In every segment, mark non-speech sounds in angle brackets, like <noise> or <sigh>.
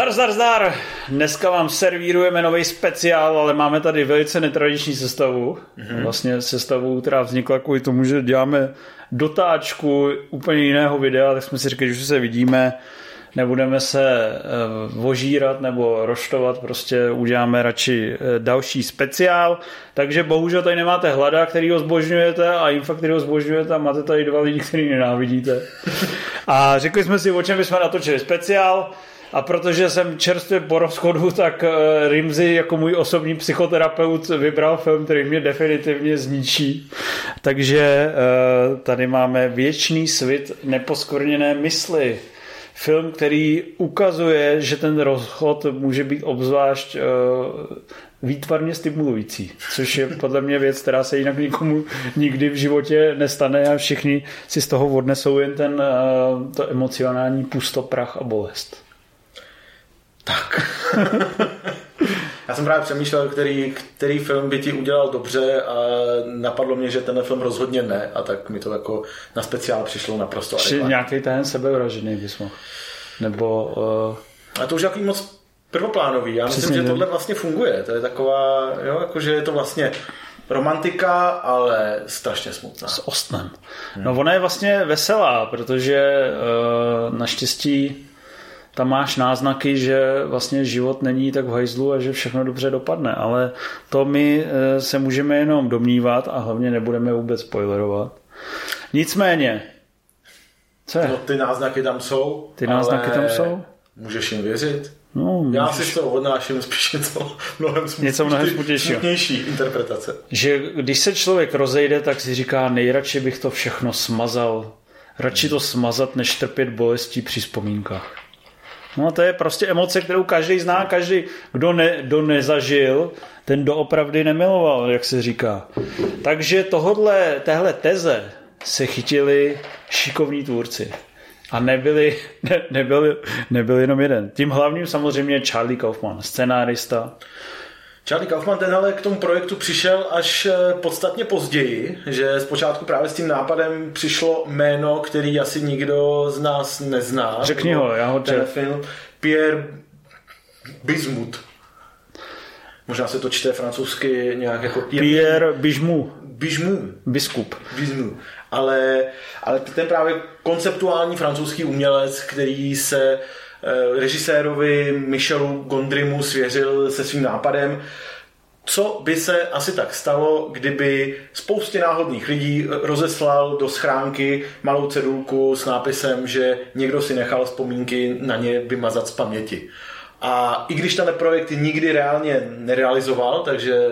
Zdar, zdar, zdar! Dneska vám servírujeme nový speciál, ale máme tady velice netradiční sestavu. Mm-hmm. Vlastně sestavu, která vznikla kvůli tomu, že děláme dotáčku úplně jiného videa, tak jsme si řekli, že se vidíme, nebudeme se vožírat nebo roštovat, prostě uděláme radši uh, další speciál. Takže bohužel tady nemáte hlada, který ho zbožňujete a infa, který ho zbožňujete a máte tady dva lidi, který nenávidíte. <laughs> A řekli jsme si, o čem bychom natočili speciál. A protože jsem čerstvě po rozchodu, tak eh, Rimzy jako můj osobní psychoterapeut vybral film, který mě definitivně zničí. Takže eh, tady máme Věčný svit neposkvrněné mysli. Film, který ukazuje, že ten rozchod může být obzvlášť eh, výtvarně stimulující, což je podle mě věc, která se jinak nikomu nikdy v životě nestane a všichni si z toho odnesou jen ten to emocionální pustoprach a bolest. Tak. <laughs> Já jsem právě přemýšlel, který, který film by ti udělal dobře a napadlo mě, že ten film rozhodně ne a tak mi to jako na speciál přišlo naprosto Či nějaký ten sebevražený bys mohl. Nebo... Uh... A to už jaký moc prvoplánový. Já myslím, že tohle vlastně funguje. To je taková, jo, jakože je to vlastně romantika, ale strašně smutná. S ostnem. Hmm. No ona je vlastně veselá, protože uh, naštěstí tam máš náznaky, že vlastně život není tak v hajzlu a že všechno dobře dopadne, ale to my eh, se můžeme jenom domnívat a hlavně nebudeme vůbec spoilerovat. Nicméně, co je? No, ty náznaky tam jsou. Ty náznaky tam jsou? Můžeš jim věřit? No, Já můžeš... si z toho odnáším spíš něco mnohem, něco mnohem smutnější interpretace. Že když se člověk rozejde, tak si říká, nejradši bych to všechno smazal. Radši to smazat, než trpět bolestí při vzpomínkách. No to je prostě emoce, kterou každý zná, každý, kdo, ne, kdo nezažil, ten doopravdy nemiloval, jak se říká. Takže tohodle, téhle teze se chytili šikovní tvůrci. A nebyli, <laughs> ne, nebyl, nebyl jenom jeden. Tím hlavním samozřejmě Charlie Kaufman, scenárista, Charlie Kaufman ten ale k tomu projektu přišel až eh, podstatně později, že zpočátku právě s tím nápadem přišlo jméno, který asi nikdo z nás nezná. Řekni ho, já ho ten film. Pierre Bismuth. Možná se to čte francouzsky nějak jako Pierre, Pierre Bismuth. Bismuth. Biskup. Bismuth. Ale, ale ten právě konceptuální francouzský umělec, který se Eh, režisérovi Michelu Gondrymu svěřil se svým nápadem, co by se asi tak stalo, kdyby spoustě náhodných lidí rozeslal do schránky malou cedulku s nápisem, že někdo si nechal vzpomínky na ně vymazat z paměti. A i když ten projekt nikdy reálně nerealizoval, takže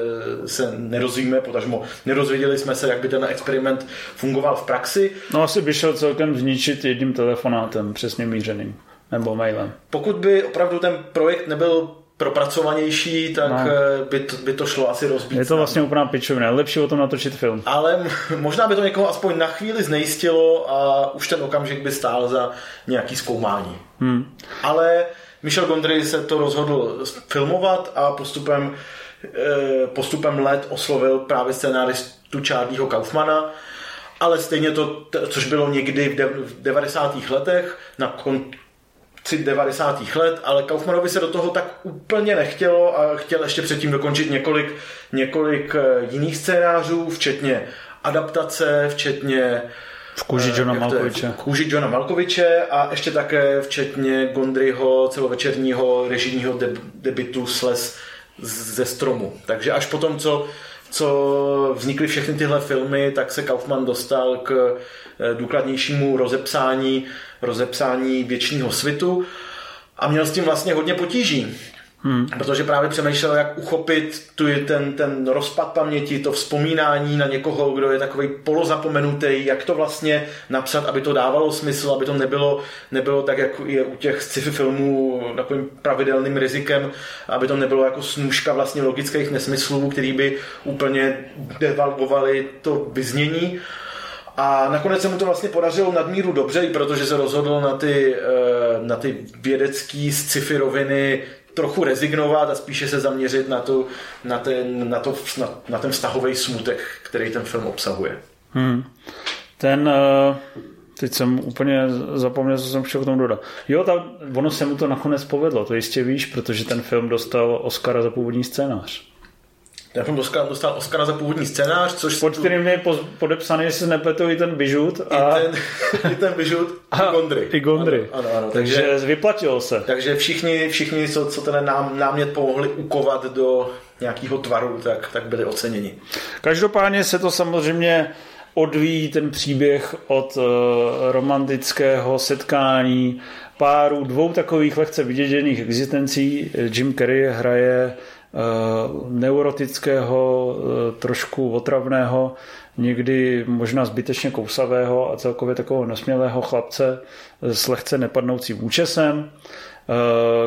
se nerozvíme, potažmo nerozvěděli jsme se, jak by ten experiment fungoval v praxi. No asi by šel celkem zničit jedním telefonátem přesně mířeným. Nebo mailem. Pokud by opravdu ten projekt nebyl propracovanější, tak no. Eh, by, to, by to šlo asi rozbít. Je to vlastně úplná pičovina. Lepší o tom natočit film. Ale možná by to někoho aspoň na chvíli znejistilo a už ten okamžik by stál za nějaký zkoumání. Hmm. Ale Michel Gondry se to rozhodl filmovat a postupem, eh, postupem let oslovil právě scénáristu Charlieho Kaufmana, ale stejně to, což bylo někdy v 90. letech, na kon, 90. let, ale Kaufmanovi se do toho tak úplně nechtělo a chtěl ještě předtím dokončit několik, několik eh, jiných scénářů, včetně adaptace, včetně v kůži Johna Malkoviče. V kůži Johna Malkoviče a ještě také včetně Gondryho celovečerního režijního debitu Sles ze stromu. Takže až potom, co, co vznikly všechny tyhle filmy, tak se Kaufman dostal k eh, důkladnějšímu rozepsání rozepsání věčního svitu a měl s tím vlastně hodně potíží. Hmm. Protože právě přemýšlel, jak uchopit tu ten, ten rozpad paměti, to vzpomínání na někoho, kdo je takový polozapomenutý, jak to vlastně napsat, aby to dávalo smysl, aby to nebylo, nebylo tak, jak je u těch sci-fi filmů takovým pravidelným rizikem, aby to nebylo jako snůžka vlastně logických nesmyslů, který by úplně devalvovali to vyznění. A nakonec se mu to vlastně podařilo nadmíru dobře, protože se rozhodl na ty, eh, na ty vědecký sci-fi roviny trochu rezignovat a spíše se zaměřit na, to, na, ten, na, to, na, na ten vztahový smutek, který ten film obsahuje. Hmm. Ten, eh, Teď jsem úplně zapomněl, co jsem chtěl k tomu dodat. Jo, ta, ono se mu to nakonec povedlo, to jistě víš, protože ten film dostal Oscara za původní scénář. Ten film dostal, dostal Oscara za původní scénář, což... Pod kterým je podepsaný, jestli se nepletu, <laughs> i ten Bižut. A... I ten, i ten Bižut, a, i Gondry. I Gondry. Ano, ano, ano. Takže, takže vyplatilo se. Takže všichni, všichni co, co ten nám, námět pomohli ukovat do nějakého tvaru, tak, tak byli oceněni. Každopádně se to samozřejmě odvíjí ten příběh od uh, romantického setkání páru dvou takových lehce vyděděných existencí. Jim Carrey hraje neurotického, uh, trošku otravného, někdy možná zbytečně kousavého a celkově takového nesmělého chlapce s lehce nepadnoucím účesem.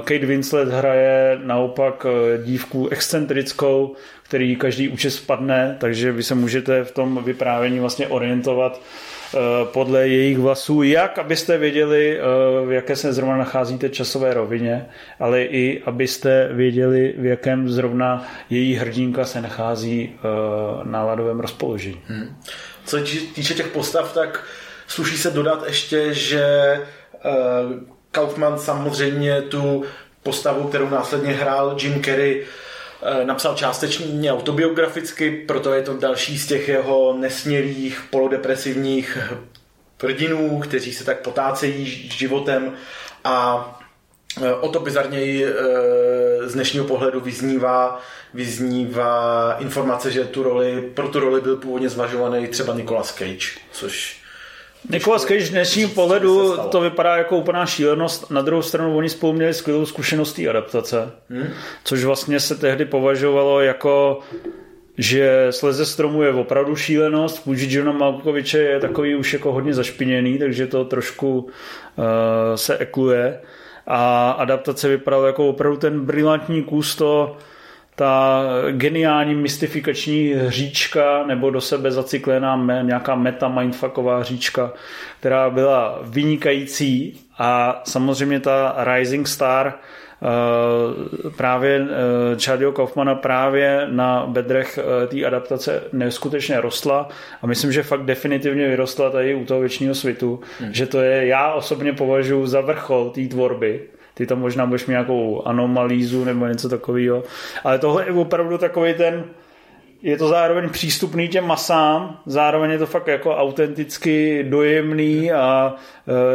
Kate Winslet hraje naopak dívku excentrickou, který každý účes spadne, takže vy se můžete v tom vyprávění vlastně orientovat eh, podle jejich vlasů, jak abyste věděli, eh, v jaké se zrovna nacházíte časové rovině, ale i abyste věděli, v jakém zrovna její hrdinka se nachází eh, náladovém rozpoložení. Hmm. Co se týče těch postav, tak sluší se dodat ještě, že Kaufman samozřejmě tu postavu, kterou následně hrál Jim Carrey, Eh, napsal částečně autobiograficky, proto je to další z těch jeho nesmělých, polodepresivních prdinů, kteří se tak potácejí životem. A eh, o to bizarněji eh, z dnešního pohledu vyznívá, vyznívá informace, že tu roli, pro tu roli byl původně zvažovaný třeba Nicolas Cage, což Cage z dnešního pohledu to vypadá jako úplná šílenost. Na druhou stranu oni spolu měli skvělou zkušenost té adaptace, hmm. což vlastně se tehdy považovalo jako že sleze stromu je opravdu šílenost, půjčit Johna Malkoviče je takový už jako hodně zašpiněný, takže to trošku uh, se ekluje a adaptace vypadala jako opravdu ten brilantní kus to ta geniální mystifikační hříčka nebo do sebe zacyklená nějaká meta mindfucková hříčka, která byla vynikající. A samozřejmě ta Rising Star eh, právě eh, Charlieho Kaufmana právě na bedrech eh, té adaptace neskutečně rostla. A myslím, že fakt definitivně vyrostla tady u toho věčního svitu, hmm. že to je, já osobně považuji za vrchol té tvorby ty tam možná budeš mít nějakou anomalízu nebo něco takového. Ale tohle je opravdu takový ten, je to zároveň přístupný těm masám, zároveň je to fakt jako autenticky dojemný a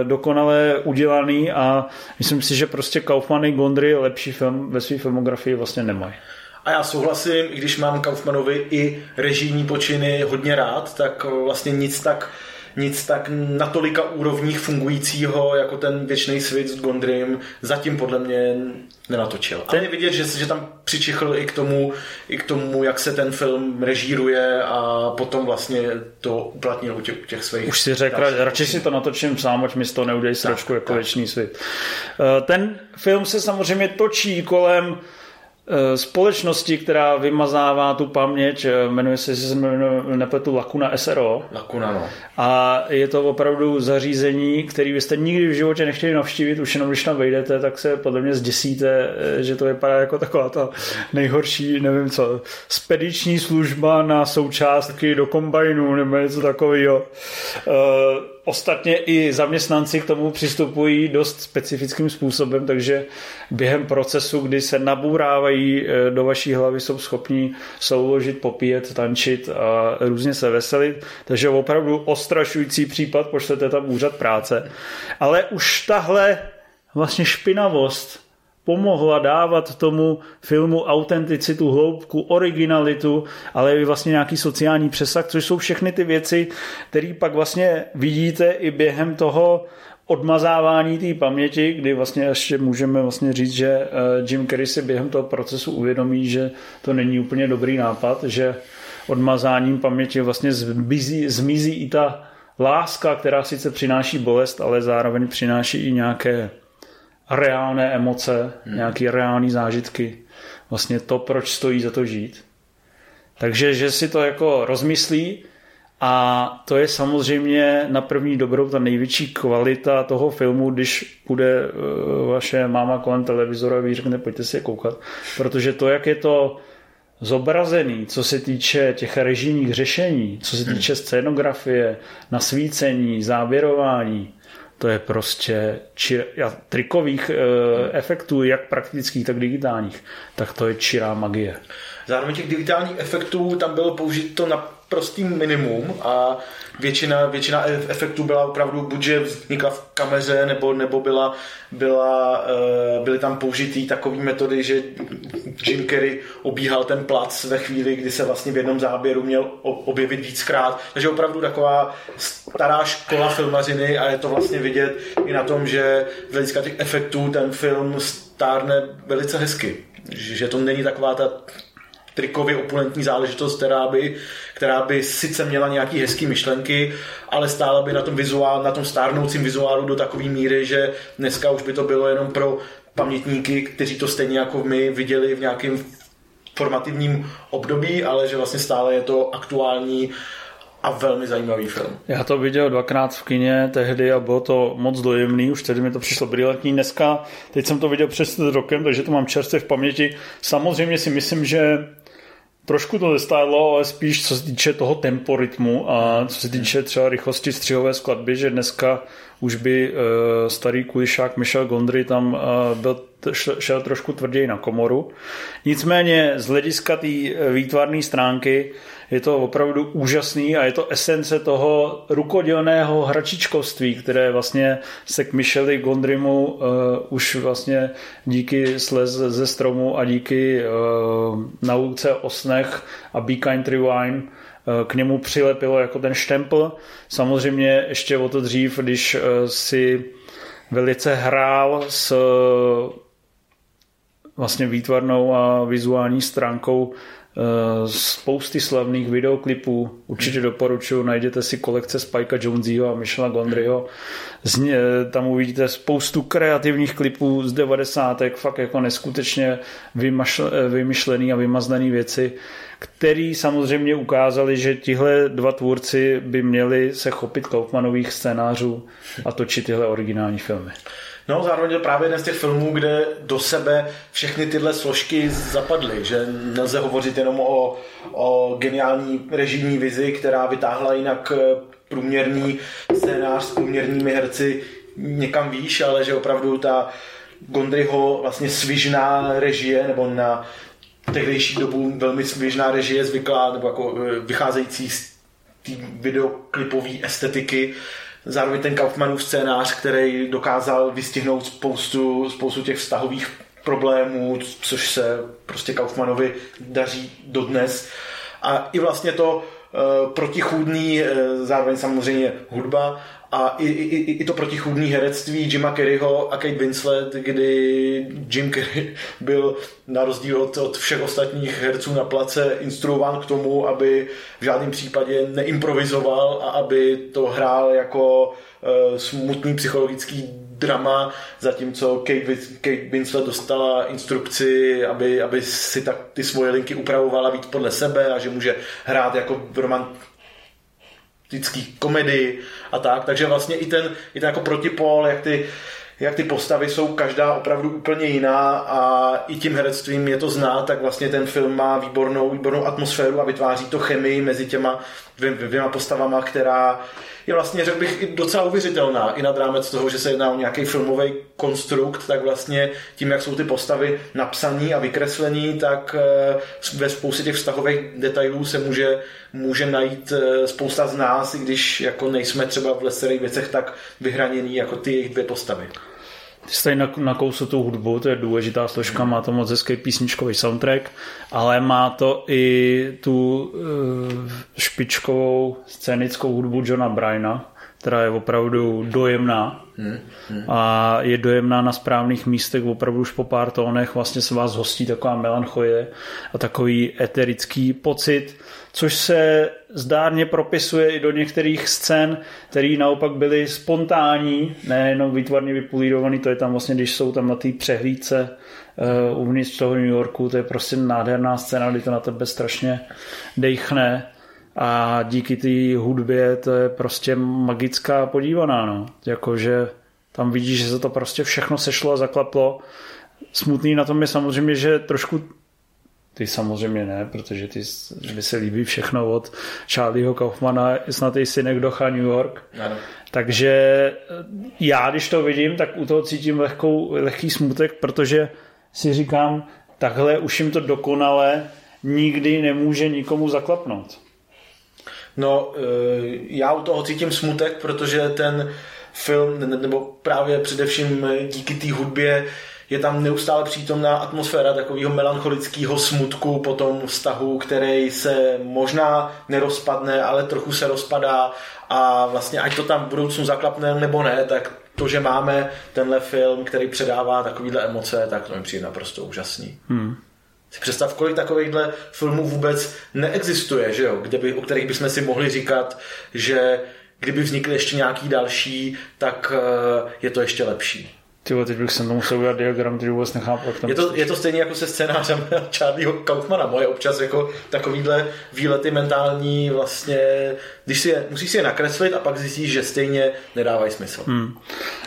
e, dokonale udělaný a myslím si, že prostě Kaufman i Gondry lepší film ve své filmografii vlastně nemají. A já souhlasím, i když mám Kaufmanovi i režijní počiny hodně rád, tak vlastně nic tak nic tak na tolika úrovních fungujícího jako ten věčný svět s Gondrym zatím podle mě nenatočil. Ten... je vidět, že, že tam přičichl i k tomu, i k tomu, jak se ten film režíruje a potom vlastně to uplatnil u těch, u těch svých... Už si řekl, radši si to natočím sám, ať mi z toho neudělej sračku jako tak. věčný svět. Eh, ten film se samozřejmě točí kolem společnosti, která vymazává tu paměť, eh, jmenuje se, jestli se nepletu, Lakuna SRO. Lakuna, no. A je to opravdu zařízení, který byste nikdy v životě nechtěli navštívit, už jenom když tam vejdete, tak se podle mě zděsíte, eh, že to vypadá jako taková ta nejhorší, nevím co, spediční služba na součástky do kombajnu nebo něco takového. Ostatně i zaměstnanci k tomu přistupují dost specifickým způsobem, takže během procesu, kdy se nabourávají eh, do vaší hlavy, jsou schopní souložit, popíjet, tančit a různě se veselit. Takže opravdu ostrašující případ, pošlete tam úřad práce. Ale už tahle vlastně špinavost pomohla dávat tomu filmu autenticitu, hloubku, originalitu, ale i vlastně nějaký sociální přesah, což jsou všechny ty věci, které pak vlastně vidíte i během toho odmazávání té paměti, kdy vlastně ještě můžeme vlastně říct, že eh, Jim Carrey si během toho procesu uvědomí, že to není úplně dobrý nápad, že odmazáním paměti vlastně zmizí, zmizí i ta láska, která sice přináší bolest, ale zároveň přináší i nějaké reálné emoce, hmm. nějaké reální zážitky. Vlastně to, proč stojí za to žít. Takže, že si to jako rozmyslí a to je samozřejmě na první dobrou ta největší kvalita toho filmu, když bude eh, vaše máma kolem televizora a vy řekne, pojďte si je koukat. Protože to, jak je to zobrazený, co se týče těch režijních řešení, co se hmm. týče scénografie, nasvícení, záběrování, to je prostě či, trikových e, efektů, jak praktických, tak digitálních, tak to je čirá magie. Zároveň těch digitálních efektů tam bylo použito na prostý minimum a většina, většina efektů byla opravdu buď, že vznikla v kameře, nebo, nebo byla, byla, eh, byly tam použitý takové metody, že Jim Carrey obíhal ten plac ve chvíli, kdy se vlastně v jednom záběru měl objevit víckrát. Takže opravdu taková stará škola filmařiny a je to vlastně vidět i na tom, že z hlediska těch efektů ten film stárne velice hezky. Že to není taková ta trikově opulentní záležitost, která by, která by sice měla nějaký hezký myšlenky, ale stála by na tom, vizuál, na tom stárnoucím vizuálu do takové míry, že dneska už by to bylo jenom pro pamětníky, kteří to stejně jako my viděli v nějakém formativním období, ale že vlastně stále je to aktuální a velmi zajímavý film. Já to viděl dvakrát v kině tehdy a bylo to moc dojemný, už tehdy mi to přišlo brilantní. Dneska, teď jsem to viděl před rokem, takže to mám čerstvě v paměti. Samozřejmě si myslím, že Trošku to zestálo, ale spíš co se týče toho temporitmu a co se týče třeba rychlosti střihové skladby, že dneska už by uh, starý kulišák Michel Gondry tam uh, byl, šel trošku tvrději na komoru. Nicméně z hlediska té eh, výtvarné stránky je to opravdu úžasný a je to esence toho rukodělného hračičkovství, které vlastně se k Micheli Gondrymu uh, už vlastně díky slez ze stromu a díky uh, nauce o snech a Be Kind Rewind k němu přilepilo jako ten štempl. Samozřejmě ještě o to dřív, když si velice hrál s vlastně výtvarnou a vizuální stránkou Eh, spousty slavných videoklipů. Určitě doporučuji, najděte si kolekce Spike'a Jonesyho a Michela Gondryho. Tam uvidíte spoustu kreativních klipů z 90. fakt jako neskutečně vymyšlený a vymaznaný věci, který samozřejmě ukázali, že tihle dva tvůrci by měli se chopit Kaufmanových scénářů a točit tyhle originální filmy. No, zároveň je právě jeden z těch filmů, kde do sebe všechny tyhle složky zapadly, že nelze hovořit jenom o, o geniální režijní vizi, která vytáhla jinak eh, průměrný scénář s průměrnými herci někam výš, ale že opravdu ta Gondryho vlastně svižná režie, nebo na tehdejší dobu velmi svižná režie zvyklá, nebo jako eh, vycházející z té videoklipové estetiky, zároveň ten Kaufmanův scénář, který dokázal vystihnout spoustu, spoustu těch vztahových problémů, což se prostě Kaufmanovi daří dodnes. A i vlastně to protichůdný, uh, zároveň samozřejmě hudba a i, i, i to protichůdné herectví Jima Kerryho a Kate Winslet, kdy Jim Carrey <laughs> byl na rozdíl od, od všech ostatních herců na place instruován k tomu, aby v žádném případě neimprovizoval a aby to hrál jako uh, smutný psychologický drama, zatímco Kate, Kate Winslet dostala instrukci, aby, aby si tak ty svoje linky upravovala víc podle sebe a že může hrát jako romant, vždycky komedii a tak, takže vlastně i ten, i ten jako protipol, jak ty, jak ty postavy jsou každá opravdu úplně jiná a i tím herectvím je to znát, tak vlastně ten film má výbornou, výbornou atmosféru a vytváří to chemii mezi těma dvěma postavama, která je vlastně, řekl bych, docela uvěřitelná. I nad rámec toho, že se jedná o nějaký filmový konstrukt, tak vlastně tím, jak jsou ty postavy napsaný a vykreslený, tak eh, ve spoustě těch vztahových detailů se může, může najít eh, spousta z nás, i když jako nejsme třeba v leserých věcech tak vyhranění jako ty jejich dvě postavy. Ty jsi tady nakousil tu hudbu, to je důležitá složka, má to moc hezký písničkový soundtrack, ale má to i tu uh, špičkovou scénickou hudbu Johna Bryna, která je opravdu dojemná hmm, hmm. a je dojemná na správných místech, opravdu už po pár tónech vlastně se vás hostí taková melancholie a takový eterický pocit, což se zdárně propisuje i do některých scén, které naopak byly spontánní, nejenom výtvarně vypolírovaný, to je tam vlastně, když jsou tam na té přehlídce uh, uvnitř toho New Yorku, to je prostě nádherná scéna, kdy to na tebe strašně dejchne a díky té hudbě to je prostě magická podívaná, no. Jakože tam vidíš, že se to prostě všechno sešlo a zaklaplo. Smutný na tom je samozřejmě, že trošku Ty samozřejmě ne, protože ty, mi se líbí všechno od Charlieho Kaufmana, snad i synek Docha New York. Ano. Takže eh, já, když to vidím, tak u toho cítím lehkou, lehký smutek, protože si říkám, takhle už jim to dokonale nikdy nemůže nikomu zaklapnout. No, eh, já u toho cítím smutek, protože ten film, nebo právě především díky té hudbě, je tam neustále přítomná atmosféra takového melancholického smutku po tom vztahu, který se možná nerozpadne, ale trochu se rozpadá a vlastně ať to tam v budoucnu zaklapne nebo ne, tak to, že máme tenhle film, který předává takovýhle emoce, tak to mi přijde naprosto úžasný. Hmm. Si představ, kolik takovýchhle filmů vůbec neexistuje, že jo? Kde by, o kterých bychom si mohli říkat, že kdyby vznikly ještě nějaký další, tak uh, je to ještě lepší. Tyvo, teď bych se to musel udělat diagram, který vůbec nechápu, jak tam je to, je to stejně jako se scénářem <laughs> Charlieho Kaufmana. Moje občas jako takovýhle výlety mentální vlastně, když si je, musíš si je nakreslit a pak zjistíš, že stejně nedávají smysl. Hmm.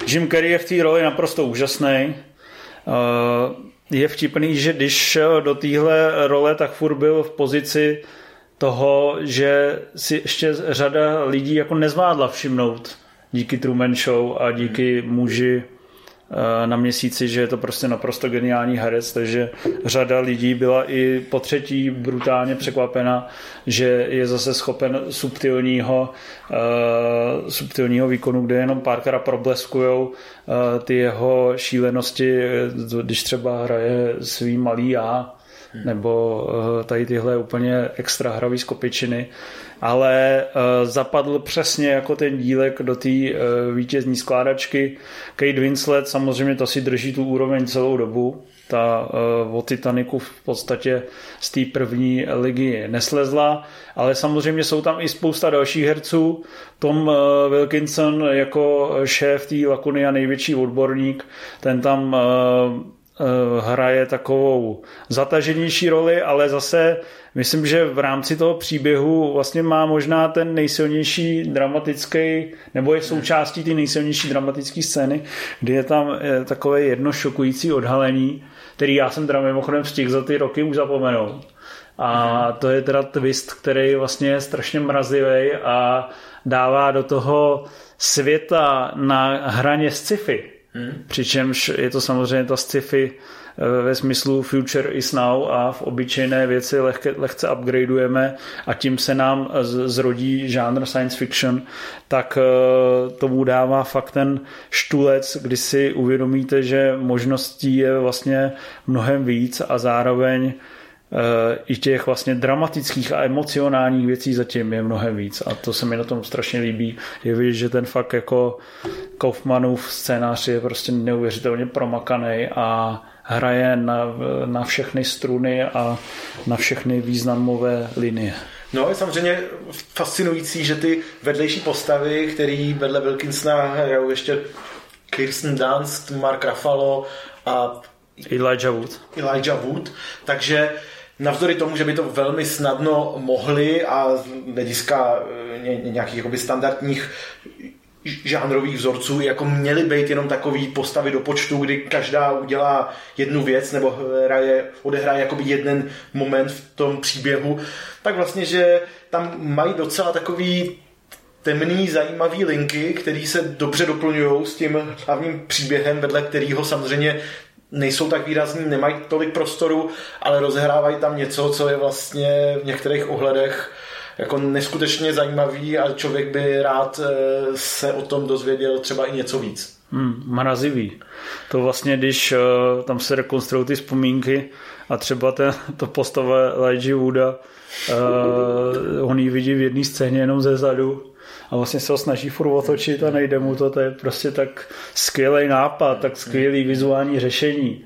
Jim Carrey je v té roli naprosto úžasný. Uh, je vtipný, že když šel do téhle role, tak furt byl v pozici toho, že si ještě řada lidí jako nezvládla všimnout díky Truman Show a díky muži Eh, na měsíci, že je to prostě naprosto geniální herec, takže řada lidí byla i po třetí brutálně překvapena, že je zase schopen subtilního, uh, subtilního výkonu, kde jenom párkrát probleskujou uh, ty jeho šílenosti, když třeba hraje svý malý já, nebo uh, tady tyhle úplně extra hravý skopičiny ale uh, zapadl přesně jako ten dílek do té uh, vítězní skládačky. Kate Winslet samozřejmě to si drží tu úroveň celou dobu. Ta o Titaniku v podstatě z té první ligy neslezla, ale samozřejmě jsou tam i spousta dalších herců. Tom Wilkinson jako šéf té Lakuny a největší odborník, ten tam hraje takovou zataženější roli, ale zase myslím, že v rámci toho příběhu vlastně má možná ten nejsilnější dramatický, nebo je součástí ty nejsilnější dramatické scény, kdy je tam eh, takové jedno šokující odhalení, který já jsem teda mimochodem stihl za ty roky už zapomenout. A to je teda twist, který vlastně je strašně mrazivý a dává do toho světa na hraně sci-fi. Přičemž je to samozřejmě ta sci-fi Eh, ve smyslu future is now a v obyčejné věci lehke, lehce upgradeujeme a tím se nám zrodí žánr science fiction, tak eh, tomu dává fakt ten štulec, kdy si uvědomíte, že možností je vlastně mnohem víc a zároveň eh, i těch vlastně dramatických a emocionálních věcí zatím je mnohem víc a to se mi na tom strašně líbí. Je vidět, že ten fakt jako Kaufmanův scénář je prostě neuvěřitelně promakaný a hraje na, na všechny struny a na všechny významové linie. No, je samozřejmě fascinující, že ty vedlejší postavy, který vedle Wilkinsona hrajou ještě Kirsten Dunst, Mark Ruffalo a Elijah Wood. Elijah Wood. Takže navzdory tomu, že by to velmi snadno mohli a hlediska eh, nějakých standardních žánrových vzorců jako měly být jenom takový postavy do počtu, kdy každá udělá jednu věc nebo hraje, odehraje jakoby jeden moment v tom příběhu, tak vlastně, že tam mají docela takový temný, zajímavý linky, které se dobře doplňují s tím hlavním příběhem, vedle kterého samozřejmě nejsou tak výrazný, nemají tolik prostoru, ale rozehrávají tam něco, co je vlastně v některých ohledech jako neskutečně zajímavý a člověk by rád eh, se o tom dozvěděl třeba i něco víc. Hmm, mrazivý. To vlastně, když uh, tam se rekonstruují ty vzpomínky a třeba ten, to postava Elijah Wooda, uh, on ji vidí v jedné scéně jenom ze zadu a vlastně se ho snaží furt otočit a nejde mu to, to je prostě tak skvělý nápad, tak skvělý vizuální řešení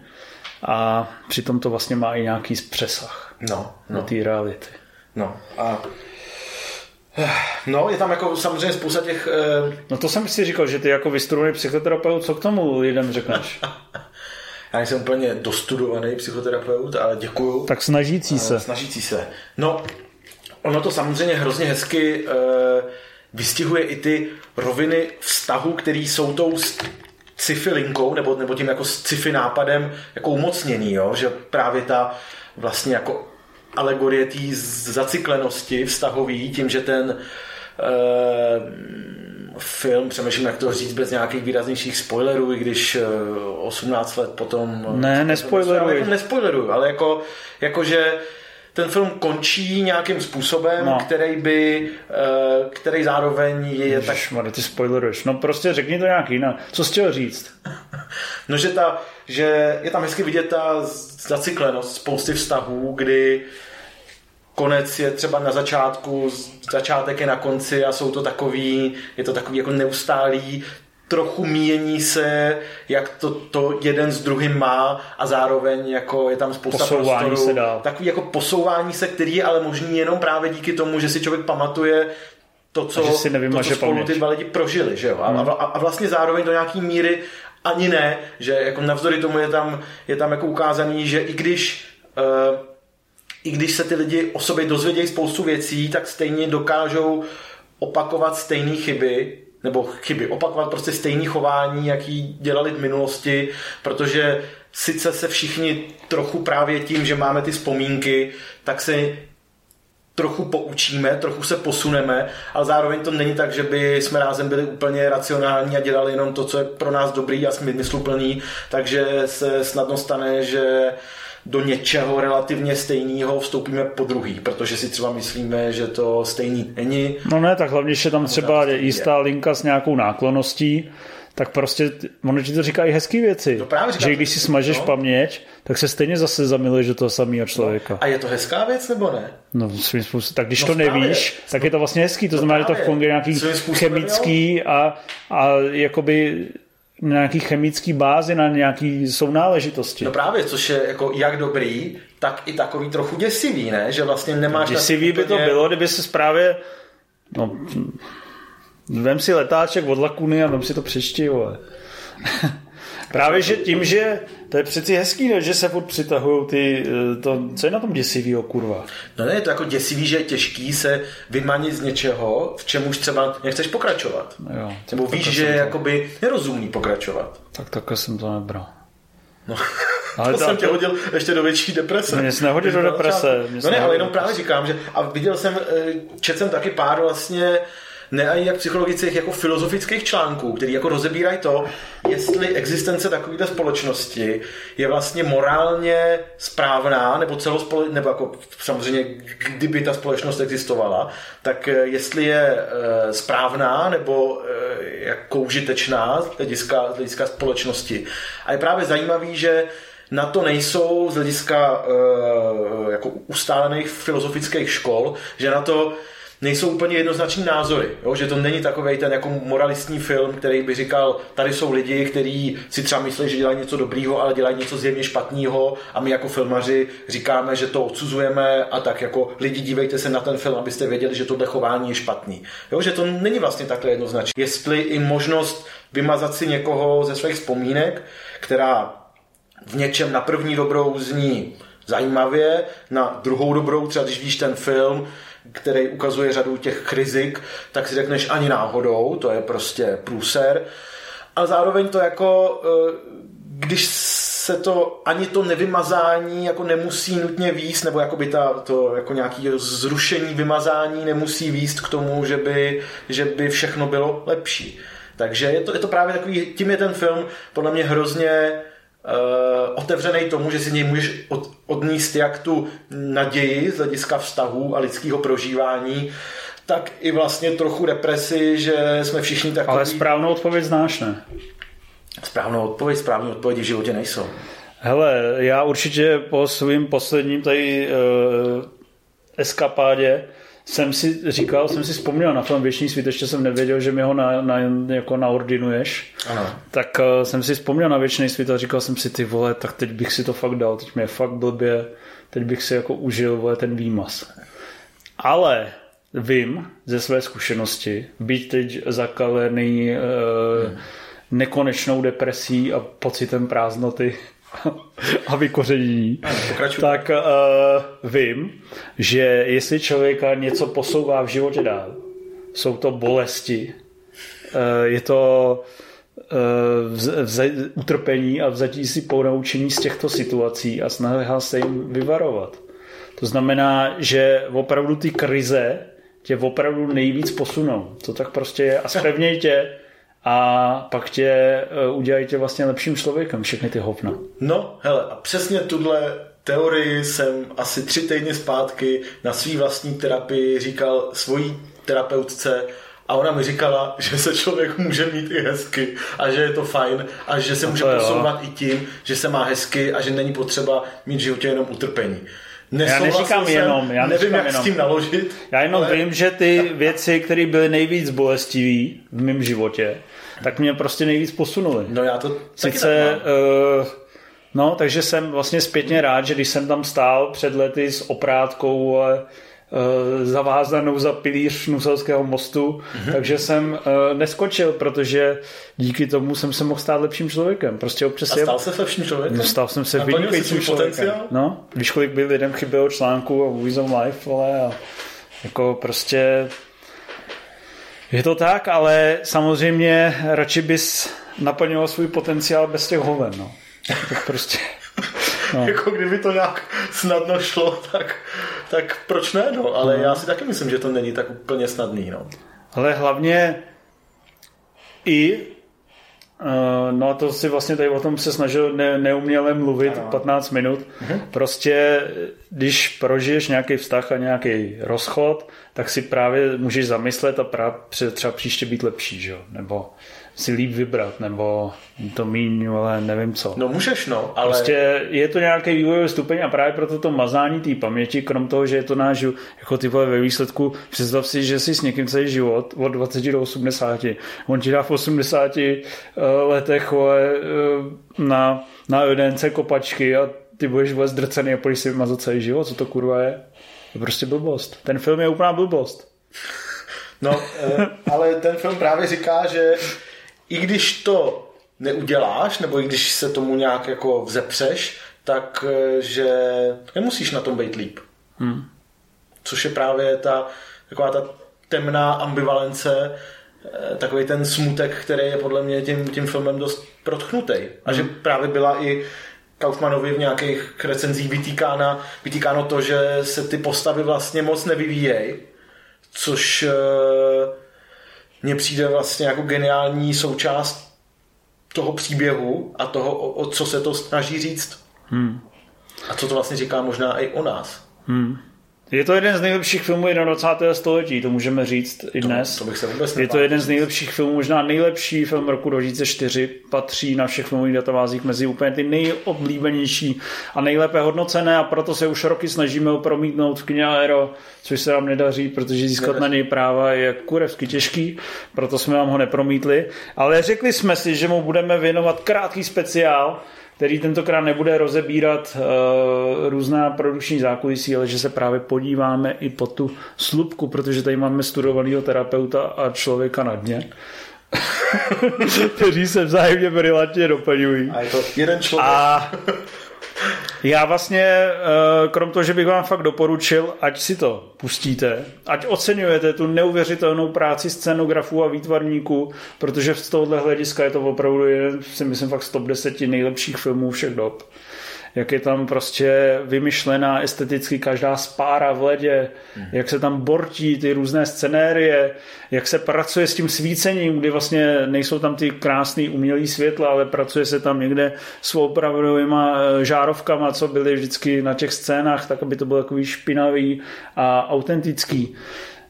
a přitom to vlastně má i nějaký přesah no, no. do té reality. No a No, je tam jako samozřejmě spousta těch... Uh... No to jsem si říkal, že ty jako vystudovaný psychoterapeut, co k tomu lidem řekneš? <laughs> Já nejsem úplně dostudovaný psychoterapeut, ale děkuju. Tak snažící se. Snažící se. No, ono to samozřejmě hrozně hezky uh, vystihuje i ty roviny vztahu, který jsou tou sci-fi linkou, nebo, nebo tím jako sci-fi nápadem jako umocněný, jo? že právě ta vlastně jako alegorie té zacyklenosti vztahový, tím, že ten uh, film, přemýšlím, jak to říct bez nějakých výraznějších spoilerů, i když 18 let potom... Ne, nespoileruj. Jako nespoileruj, ale jako, jako že ten film končí nějakým způsobem, no. který by, uh, který zároveň je Ježiš, tak... Mare, ty spoileruješ. No prostě řekni to nějak jinak. Co jsi chtěl říct? <laughs> no, že, ta, že je tam hezky vidět ta zacyklenost spousty vztahů, kdy konec je třeba na začátku, začátek je na konci a jsou to takový, je to takový jako neustálý, trochu míjení se, jak to, to jeden s druhým má a zároveň jako je tam spousta posouvání prostoru. Se dál. Takový jako posouvání se, který je ale možný jenom právě díky tomu, že si člověk pamatuje to, co, si to, co spolu ty dva lidi prožili. Že jo? A, hmm. a, a vlastně zároveň do nějaký míry ani ne, že jako navzdory tomu je tam, je tam jako ukázaný, že i když uh, i když se ty lidi o sobě dozvědějí spoustu věcí, tak stejně dokážou opakovat stejné chyby, nebo chyby, opakovat prostě stejné chování, jaký dělali v minulosti, protože sice se všichni trochu právě tím, že máme ty vzpomínky, tak se trochu poučíme, trochu se posuneme, ale zároveň to není tak, že by jsme rázem byli úplně racionální a dělali jenom to, co je pro nás dobrý a smysluplný, takže se snadno stane, že do něčeho relativně stejného vstoupíme po druhý, protože si třeba myslíme, že to stejný není. No ne, tak hlavně, že tam třeba jistá linka s nějakou náklonností, tak prostě ono ti to říká i hezké věci. To právě říká, že když si smažeš no. paměť, tak se stejně zase zamiluješ do toho samého člověka. No. A je to hezká věc nebo ne? No svým způsobem. Tak když no, to nevíš, tak je to vlastně hezký. To, to znamená, že to funguje nějaký chemický a, a jakoby na nějaký chemický bázi, na nějaký sounáležitosti. No právě, což je jako jak dobrý, tak i takový trochu děsivý, ne? Že vlastně nemáš... Děsivý by to bylo, kdyby se právě... No, vem si letáček od lakuny a vem si to přečti, vole. <laughs> Právě, že tím, že to je přeci hezký, ne? že se furt přitahují ty, eh, to, co je na tom děsivýho, kurva? No ne, je to jako děsivý, že je těžký se vymanit z něčeho, v čem už třeba nechceš pokračovat. Jo, Nebo víš, že je jakoby nerozumný pokračovat. Tak takhle jsem to nebral. No. <laughs> Ale to, to jsem tě hodil ještě do větší deprese. Mě se nehodil do deprese. No ne, ale jenom právě říkám, že a viděl jsem, eh, četl jsem taky pár vlastně ne ani jak psychologických, jako filozofických článků, který jako rozebírají to, jestli existence takovéto společnosti je vlastně morálně správná, nebo celospole, nebo jako samozřejmě, kdyby ta společnost existovala, tak eh, jestli je e, správná nebo e, jako užitečná z hlediska, z hlediska společnosti. A je právě zajímavý, že na to nejsou z hlediska e, jako ustálených filozofických škol, že na to nejsou úplně jednoznační názory. Jo? Že to není takový ten jako moralistní film, který by říkal, tady jsou lidi, kteří si třeba myslí, že dělají něco dobrýho, ale dělají něco zjevně špatného a my jako filmaři říkáme, že to odsuzujeme a tak jako lidi dívejte se na ten film, abyste věděli, že tohle chování je špatný. Jo? Že to není vlastně takhle jednoznačné. Jestli i možnost vymazat si někoho ze svých vzpomínek, která v něčem na první dobrou zní zajímavě, na druhou dobrou, třeba když víš ten film, který ukazuje řadu těch rizik, tak si řekneš ani náhodou, to je prostě průser. A zároveň to jako, eh, když se to, ani to nevymazání jako nemusí nutně výst, nebo jako by ta, to jako nějaký zrušení vymazání nemusí výst k tomu, že by, že by všechno bylo lepší. Takže je to, je to právě takový, tím je ten film podle mě hrozně uh, otevřený tomu, že si něj můžeš od, odníst jak tu naději z hlediska vztahů a lidského prožívání, tak i vlastně trochu depresi, že jsme všichni takový... Ale správnou odpověď znáš, ne? Správnou odpověď, správné odpovědi v životě nejsou. Hele, já určitě po svým posledním tady uh, eskapádě jsem si říkal, jsem si vzpomněl na film Věčný svět, ještě jsem nevěděl, že mi ho na, na, jako naordinuješ. Ano. Tak uh, jsem si vzpomněl na Věčný svět a říkal jsem si, ty vole, tak teď bych si to fakt dal, teď mě je fakt blbě, teď bych si jako užil vole, ten výmaz. Ale vím ze své zkušenosti, být teď zakalený uh, hmm. nekonečnou depresí a pocitem prázdnoty, <laughs> a vykořenění, tak uh, vím, že jestli člověka něco posouvá v životě dál, jsou to bolesti, uh, je to uh, vze, utrpení a vzatí si po naučení z těchto situací a snaha se jim vyvarovat. To znamená, že opravdu ty krize tě opravdu nejvíc posunou. To tak prostě je. A spevněj tě a pak tě uh, udělají tě vlastně lepším člověkem, všechny ty hovna. No, hele, a přesně tuhle teorii jsem asi tři týdny zpátky na svý vlastní terapii říkal svojí terapeutce a ona mi říkala, že se člověk může mít i hezky a že je to fajn a že se může posouvat i tím, že se má hezky a že není potřeba mít v životě jenom utrpení. Já neříkám jsem, jenom, já nevím, jak jenom. s tím naložit. Já jenom ale... vím, že ty <laughs> věci, které byly nejvíc bolestivé v mém životě, tak mě prostě nejvíc posunuly. No já to Sice, uh, no, takže jsem vlastně zpětně rád, že když jsem tam stál před lety s oprátkou a Eh, zavázanou za pilíř Nuselského mostu, mm-hmm. takže jsem uh, neskočil, protože díky tomu jsem se mohl stát lepším člověkem. Prostě občas A stal se lepším člověkem? No, stal jsem se vynikajícím člověkem. Potenciál? No, víš, kolik byl lidem chybělo článku a on Life, ale a jako prostě je to tak, ale samozřejmě radši bys naplňoval svůj potenciál bez těch hoven, no. Tak prostě... No. <laughs> jako kdyby to nějak snadno šlo, tak, tak proč ne, no? Ale no. já si taky myslím, že to není tak úplně snadný, no. Ale hlavně i Uh, no a to si vlastně tady o tom se snažil ne, neuměle mluvit ano. 15 minut. Uh-huh. Prostě, když prožiješ nějaký vztah a nějaký rozchod, tak si právě můžeš zamyslet a právě třeba příště být lepší, že? nebo si líp vybrat, nebo to míň, ale nevím co. No můžeš, no, ale... Prostě je to nějaký vývojový stupeň a právě proto to mazání té paměti, krom toho, že je to náš, jako ty ve výsledku, představ si, že jsi s někým celý život od 20 do 80. On ti dá v 80 eh, letech eh, na, na jedence kopačky a ty budeš vůbec drcený a půjdeš si vymazat celý život, co to kurva je? To je prostě blbost. Ten film je úplná blbost. No, eh, ale ten film právě říká, že i když to neuděláš, nebo i když se tomu nějak jako vzepřeš, tak eh, že nemusíš na tom být líp. Hmm. Což je právě ta taková ta temná ambivalence, eh, takový ten smutek, který je podle mě tím, tím filmem dost protchnutý. A hmm. že právě byla i Kaufmanovi v nějakých recenzích vytýkáno, vytýkáno to, že se ty postavy vlastně moc nevyvíjejí, což eh, mně přijde vlastně jako geniální součást toho příběhu a toho, o, o co se to snaží říct. Hmm. A co to vlastně říká možná i o nás. Hmm. Je to jeden z nejlepších filmů 21. století, to můžeme říct i dnes. To, to bych se vůbec je to jeden z nejlepších filmů, možná nejlepší film roku 2004, patří na všech filmových databázích mezi úplně ty nejoblíbenější a nejlépe hodnocené a proto se už roky snažíme ho promítnout v knihe Aero, což se nám nedaří, protože získat na něj práva je kurevsky těžký, proto jsme vám ho nepromítli. Ale řekli jsme si, že mu budeme věnovat krátký speciál, který tentokrát nebude rozebírat uh, různá produkční zákulisí, ale že se právě podíváme i po tu slupku, protože tady máme studovaného terapeuta a člověka na dně. <laughs> kteří se vzájemně brilantně doplňují. A je to jeden člověk. A já vlastně, eh, krom toho, že bych vám fakt doporučil, ať si to pustíte, ať oceňujete tu neuvěřitelnou práci scenografů a výtvarníků, protože z tohohle hlediska je to opravdu si myslím, fakt z top 10 nejlepších filmů všech dob jak je tam prostě vymyšlená esteticky každá spára v ledě, mm. jak se tam bortí ty různé scenérie, jak se pracuje s tím svícením, kdy vlastně nejsou tam ty krásné umělé světla, ale pracuje se tam někde s opravdovýma eh, žárovkama, co byly vždycky na těch scénách, tak aby to bylo takový špinavý a autentický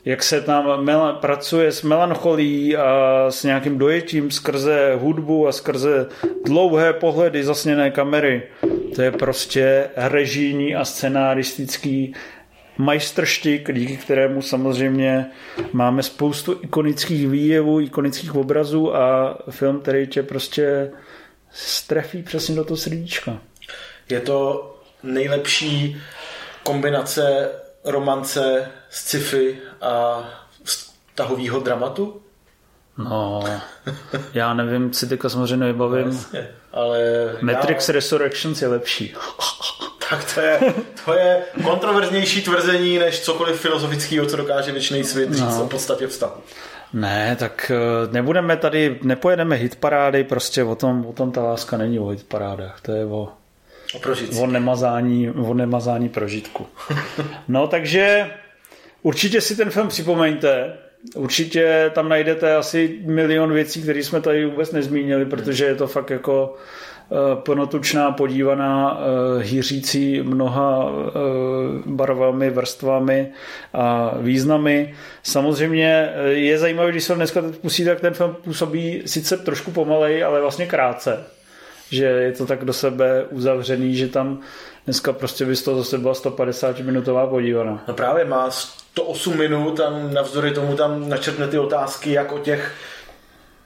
jak se tam mel- pracuje s melancholí a s nějakým dojetím skrze hudbu a skrze dlouhé pohledy zasněné kamery. To je prostě režijní a scenaristický majstrštik, díky kterému samozřejmě máme spoustu ikonických výjevů, ikonických obrazů a film, který tě prostě strefí přesně do toho srdíčka. Je to nejlepší kombinace romance, sci-fi a vztahového dramatu? No, já nevím, si teďka samozřejmě nevybavím. Jasně, ale Matrix já... Resurrections je lepší. tak to je, to je kontroverznější tvrzení, než cokoliv filozofického, co dokáže věčný svět říct no. o podstatě vztahu. Ne, tak eh, nebudeme tady, nepojedeme hitparády, prostě o tom, o tom ta láska není o hitparádách, to je o O. O nemazání, o nemazání prožitku. No takže určitě si ten film připomeňte. Určitě tam najdete asi milion věcí, které jsme tady vůbec nezmínili, protože je to fakt jako eh, plnotučná, podívaná, eh, hýřící mnoha eh, barvami, vrstvami a významy. Samozřejmě je zajímavé, když se dneska pustíte, tak ten film působí sice trošku pomalej, ale vlastně krátce že je to tak do sebe uzavřený, že tam dneska prostě by z toho zase byla 150 minutová podívaná. No právě má 108 minut a navzdory tomu tam načrtne ty otázky jak o těch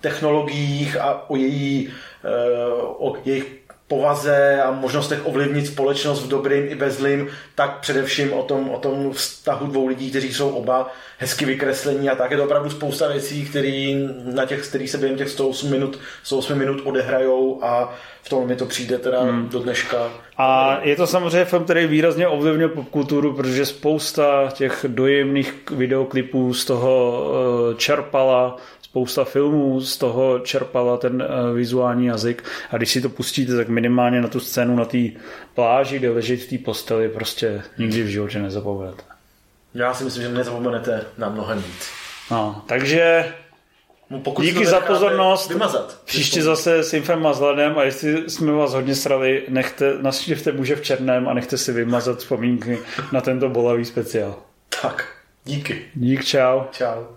technologiích a o její, eh, o jejich povaze a možnostech ovlivnit společnost v dobrým i ve zlým, tak především o tom, o tom vztahu dvou lidí, kteří jsou oba hezky vykreslení a tak. Je to opravdu spousta věcí, který, na těch, který se během těch 108 minut, 108 minut odehrajou a v tom mi to přijde teda hmm. do dneška. A je to samozřejmě film, který výrazně ovlivnil popkulturu, protože spousta těch dojemných videoklipů z toho eh, čerpala spousta filmů z toho čerpala ten uh, vizuální jazyk a když si to pustíte, tak minimálně na tu scénu na té pláži, kde leží v té posteli, prostě nikdy v životě nezapomenete. Já si myslím, že nezapomenete na mnohem víc. No, takže no, pokud díky za pozornost. Vymazat. Příště zase s Infem a Zladem a jestli jsme vás hodně srali, nechte, naštěvte muže v černém a nechte si vymazat vzpomínky na tento bolavý speciál. Tak, díky. Dík, čau. Čau.